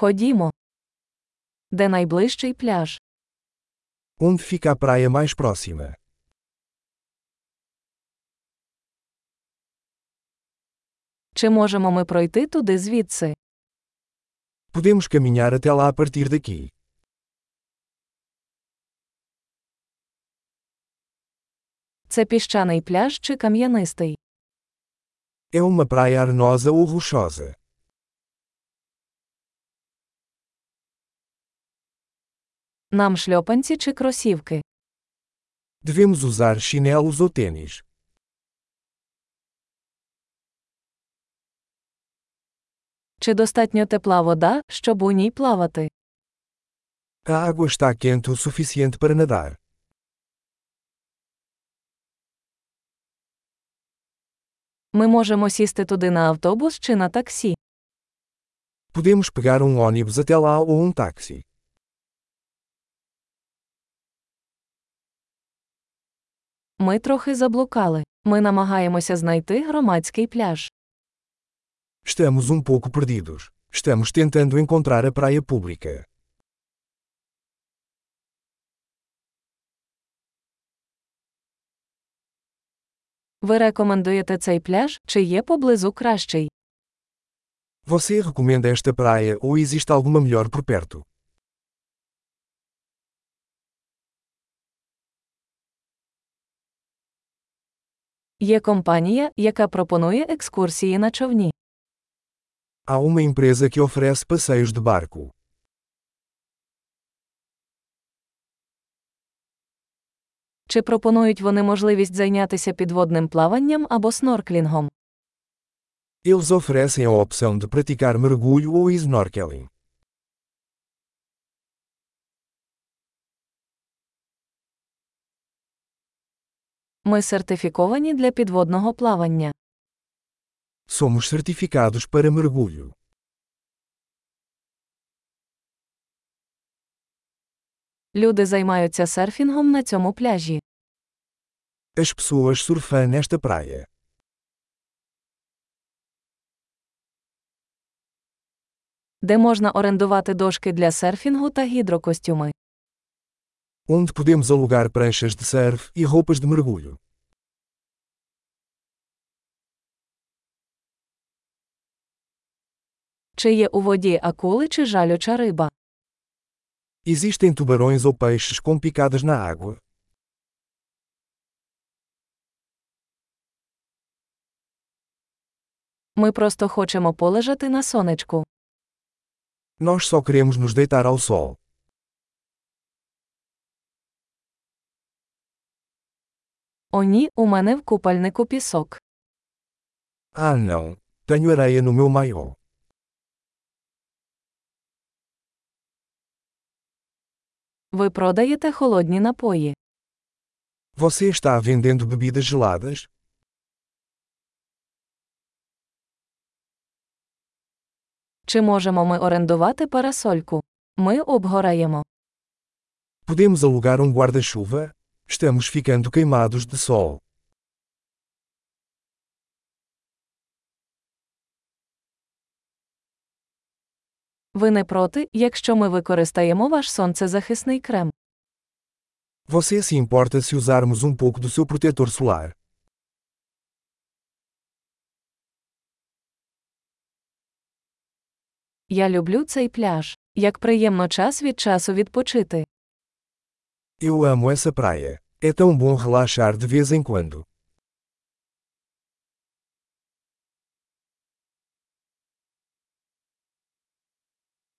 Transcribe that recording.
Ходімо. Де найближчий пляж? Onde fica a praia mais próxima? Чи можемо ми пройти туди звідси? Podemos caminhar até lá a partir daqui. Це піщаний пляж чи кам'янистий? É uma praia arenosa ou rochosa? Нам шльопанці чи кросівки? Devemos usar chinelos ou tênis? Чи достатньо тепла вода, щоб у ній плавати? A água está quente o suficiente para nadar. Ми можемо сісти туди на автобус чи на таксі. Podemos pegar um ônibus até lá ou um táxi. Ми трохи заблукали. Ми намагаємося знайти громадський пляж. Estamos um pouco perdidos. Estamos tentando encontrar a praia pública. Ви рекомендуєте цей пляж, чи є поблизу кращий? Você recomenda esta praia ou existe alguma melhor por perto? Є компанія, яка пропонує екскурсії на човні. Há uma empresa que oferece passeios de barco. Чи пропонують вони можливість зайнятися підводним плаванням або снорклінгом? Eles oferecem a opção de praticar mergulho ou snorkeling. Ми сертифіковані для підводного плавання. Somos certificados para mergulho. Люди займаються серфінгом на цьому пляжі. As pessoas surfam nesta praia. Де можна орендувати дошки для серфінгу та гідрокостюми. Onde podemos alugar pranchas de surf e roupas de mergulho. Чи є у воді акули чи жалюча риба? Existem tubarões ou peixes com picadas na água? Ми просто хочемо полежати на сонечку. Nós só queremos nos deitar ao sol. О ні, у мене в купальнику пісок. Ah não! Tenho areia no meu maiô. Ви продаєте холодні напої. Você está vendendo bebidas geladas? Чи можемо ми орендувати парасольку? Ми обгораємо. Podemos alugar um guarda-chuva? Estamos ficando queimados de sol. Ви не проти, якщо ми використаємо ваш сонцезахисний крем. Você se importa se usarmos um pouco do seu protetor solar? Я люблю цей пляж. Як приємно час від часу відпочити. Eu amo essa praia. É tão bom relaxar de vez em quando.